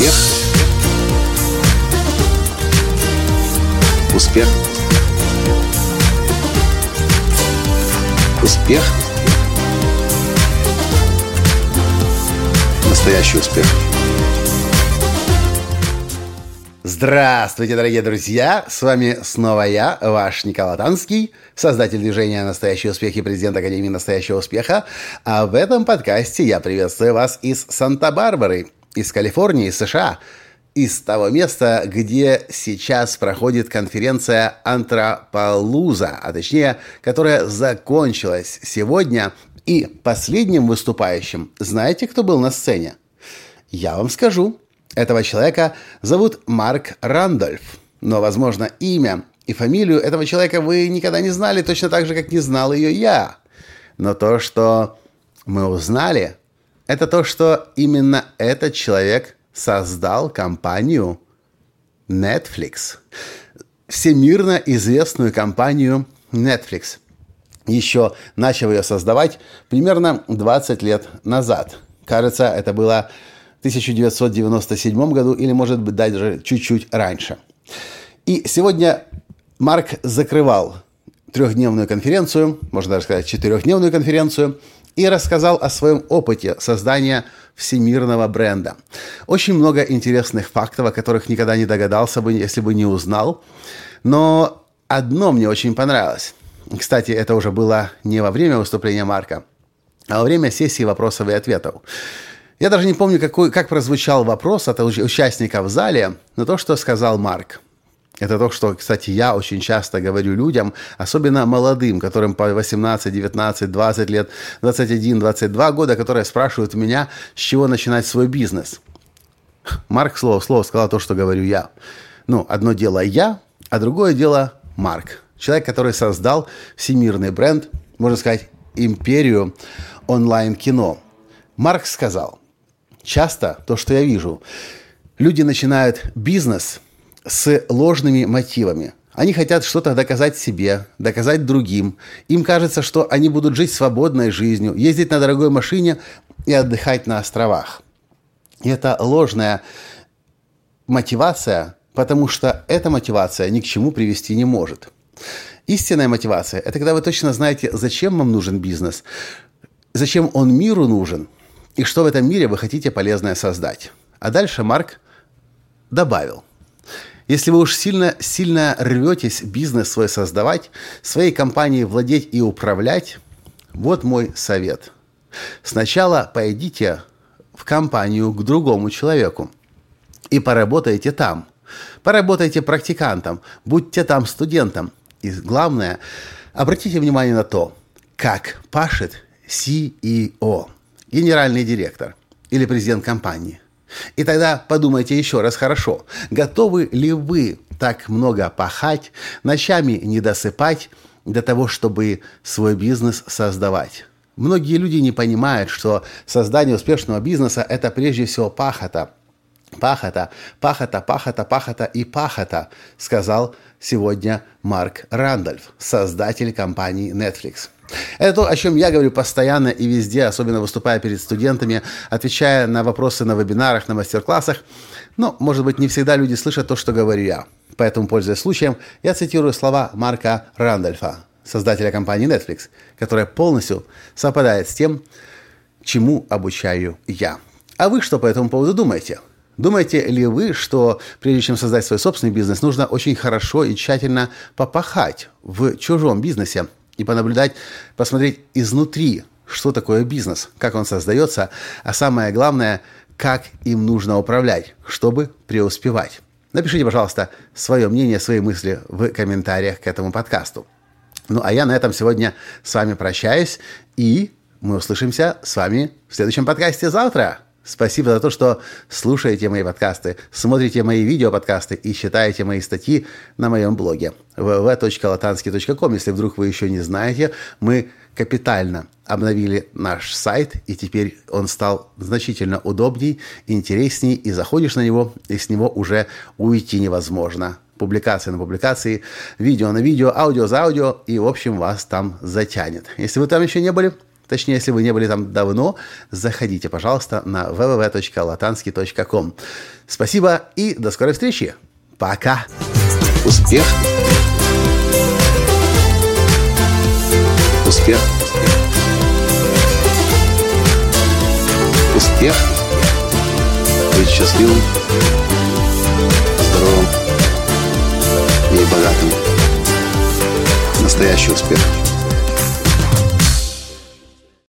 Успех. Успех. Успех. Настоящий успех. Здравствуйте, дорогие друзья! С вами снова я, ваш Николай Танский, создатель движения «Настоящий успех» и президент Академии «Настоящего успеха». А в этом подкасте я приветствую вас из Санта-Барбары, из Калифорнии, США, из того места, где сейчас проходит конференция «Антрополуза», а точнее, которая закончилась сегодня. И последним выступающим, знаете, кто был на сцене? Я вам скажу. Этого человека зовут Марк Рандольф. Но, возможно, имя и фамилию этого человека вы никогда не знали, точно так же, как не знал ее я. Но то, что мы узнали, это то, что именно этот человек создал компанию Netflix. Всемирно известную компанию Netflix. Еще начал ее создавать примерно 20 лет назад. Кажется, это было 1997 году или, может быть, даже чуть-чуть раньше. И сегодня Марк закрывал трехдневную конференцию, можно даже сказать четырехдневную конференцию, и рассказал о своем опыте создания всемирного бренда. Очень много интересных фактов, о которых никогда не догадался бы, если бы не узнал. Но одно мне очень понравилось. Кстати, это уже было не во время выступления Марка, а во время сессии вопросов и ответов. Я даже не помню, какой, как прозвучал вопрос от участника в зале, но то, что сказал Марк. Это то, что, кстати, я очень часто говорю людям, особенно молодым, которым по 18, 19, 20 лет, 21, 22 года, которые спрашивают меня, с чего начинать свой бизнес. Марк слово слово сказал то, что говорю я. Ну, одно дело я, а другое дело Марк. Человек, который создал всемирный бренд, можно сказать, империю онлайн-кино. Марк сказал, часто то, что я вижу, люди начинают бизнес с ложными мотивами. Они хотят что-то доказать себе, доказать другим. Им кажется, что они будут жить свободной жизнью, ездить на дорогой машине и отдыхать на островах. И это ложная мотивация, потому что эта мотивация ни к чему привести не может. Истинная мотивация – это когда вы точно знаете, зачем вам нужен бизнес, зачем он миру нужен – и что в этом мире вы хотите полезное создать. А дальше Марк добавил. Если вы уж сильно, сильно рветесь бизнес свой создавать, своей компанией владеть и управлять, вот мой совет. Сначала пойдите в компанию к другому человеку и поработайте там. Поработайте практикантом, будьте там студентом. И главное, обратите внимание на то, как пашет CEO генеральный директор или президент компании. И тогда подумайте еще раз хорошо, готовы ли вы так много пахать, ночами не досыпать для того, чтобы свой бизнес создавать. Многие люди не понимают, что создание успешного бизнеса – это прежде всего пахота. Пахота, пахота, пахота, пахота и пахота, сказал сегодня Марк Рандольф, создатель компании Netflix. Это то, о чем я говорю постоянно и везде, особенно выступая перед студентами, отвечая на вопросы на вебинарах, на мастер-классах. Но, может быть, не всегда люди слышат то, что говорю я. Поэтому, пользуясь случаем, я цитирую слова Марка Рандольфа, создателя компании Netflix, которая полностью совпадает с тем, чему обучаю я. А вы что по этому поводу думаете? Думаете ли вы, что прежде чем создать свой собственный бизнес, нужно очень хорошо и тщательно попахать в чужом бизнесе, и понаблюдать, посмотреть изнутри, что такое бизнес, как он создается, а самое главное, как им нужно управлять, чтобы преуспевать. Напишите, пожалуйста, свое мнение, свои мысли в комментариях к этому подкасту. Ну, а я на этом сегодня с вами прощаюсь, и мы услышимся с вами в следующем подкасте завтра. Спасибо за то, что слушаете мои подкасты, смотрите мои видеоподкасты и читаете мои статьи на моем блоге www.latansky.com. Если вдруг вы еще не знаете, мы капитально обновили наш сайт, и теперь он стал значительно удобней, интересней, и заходишь на него, и с него уже уйти невозможно. Публикация на публикации, видео на видео, аудио за аудио, и, в общем, вас там затянет. Если вы там еще не были, Точнее, если вы не были там давно, заходите, пожалуйста, на www.latansky.com. Спасибо и до скорой встречи. Пока. Успех. Успех. Успех. Быть счастливым, здоровым и богатым. Настоящий успех.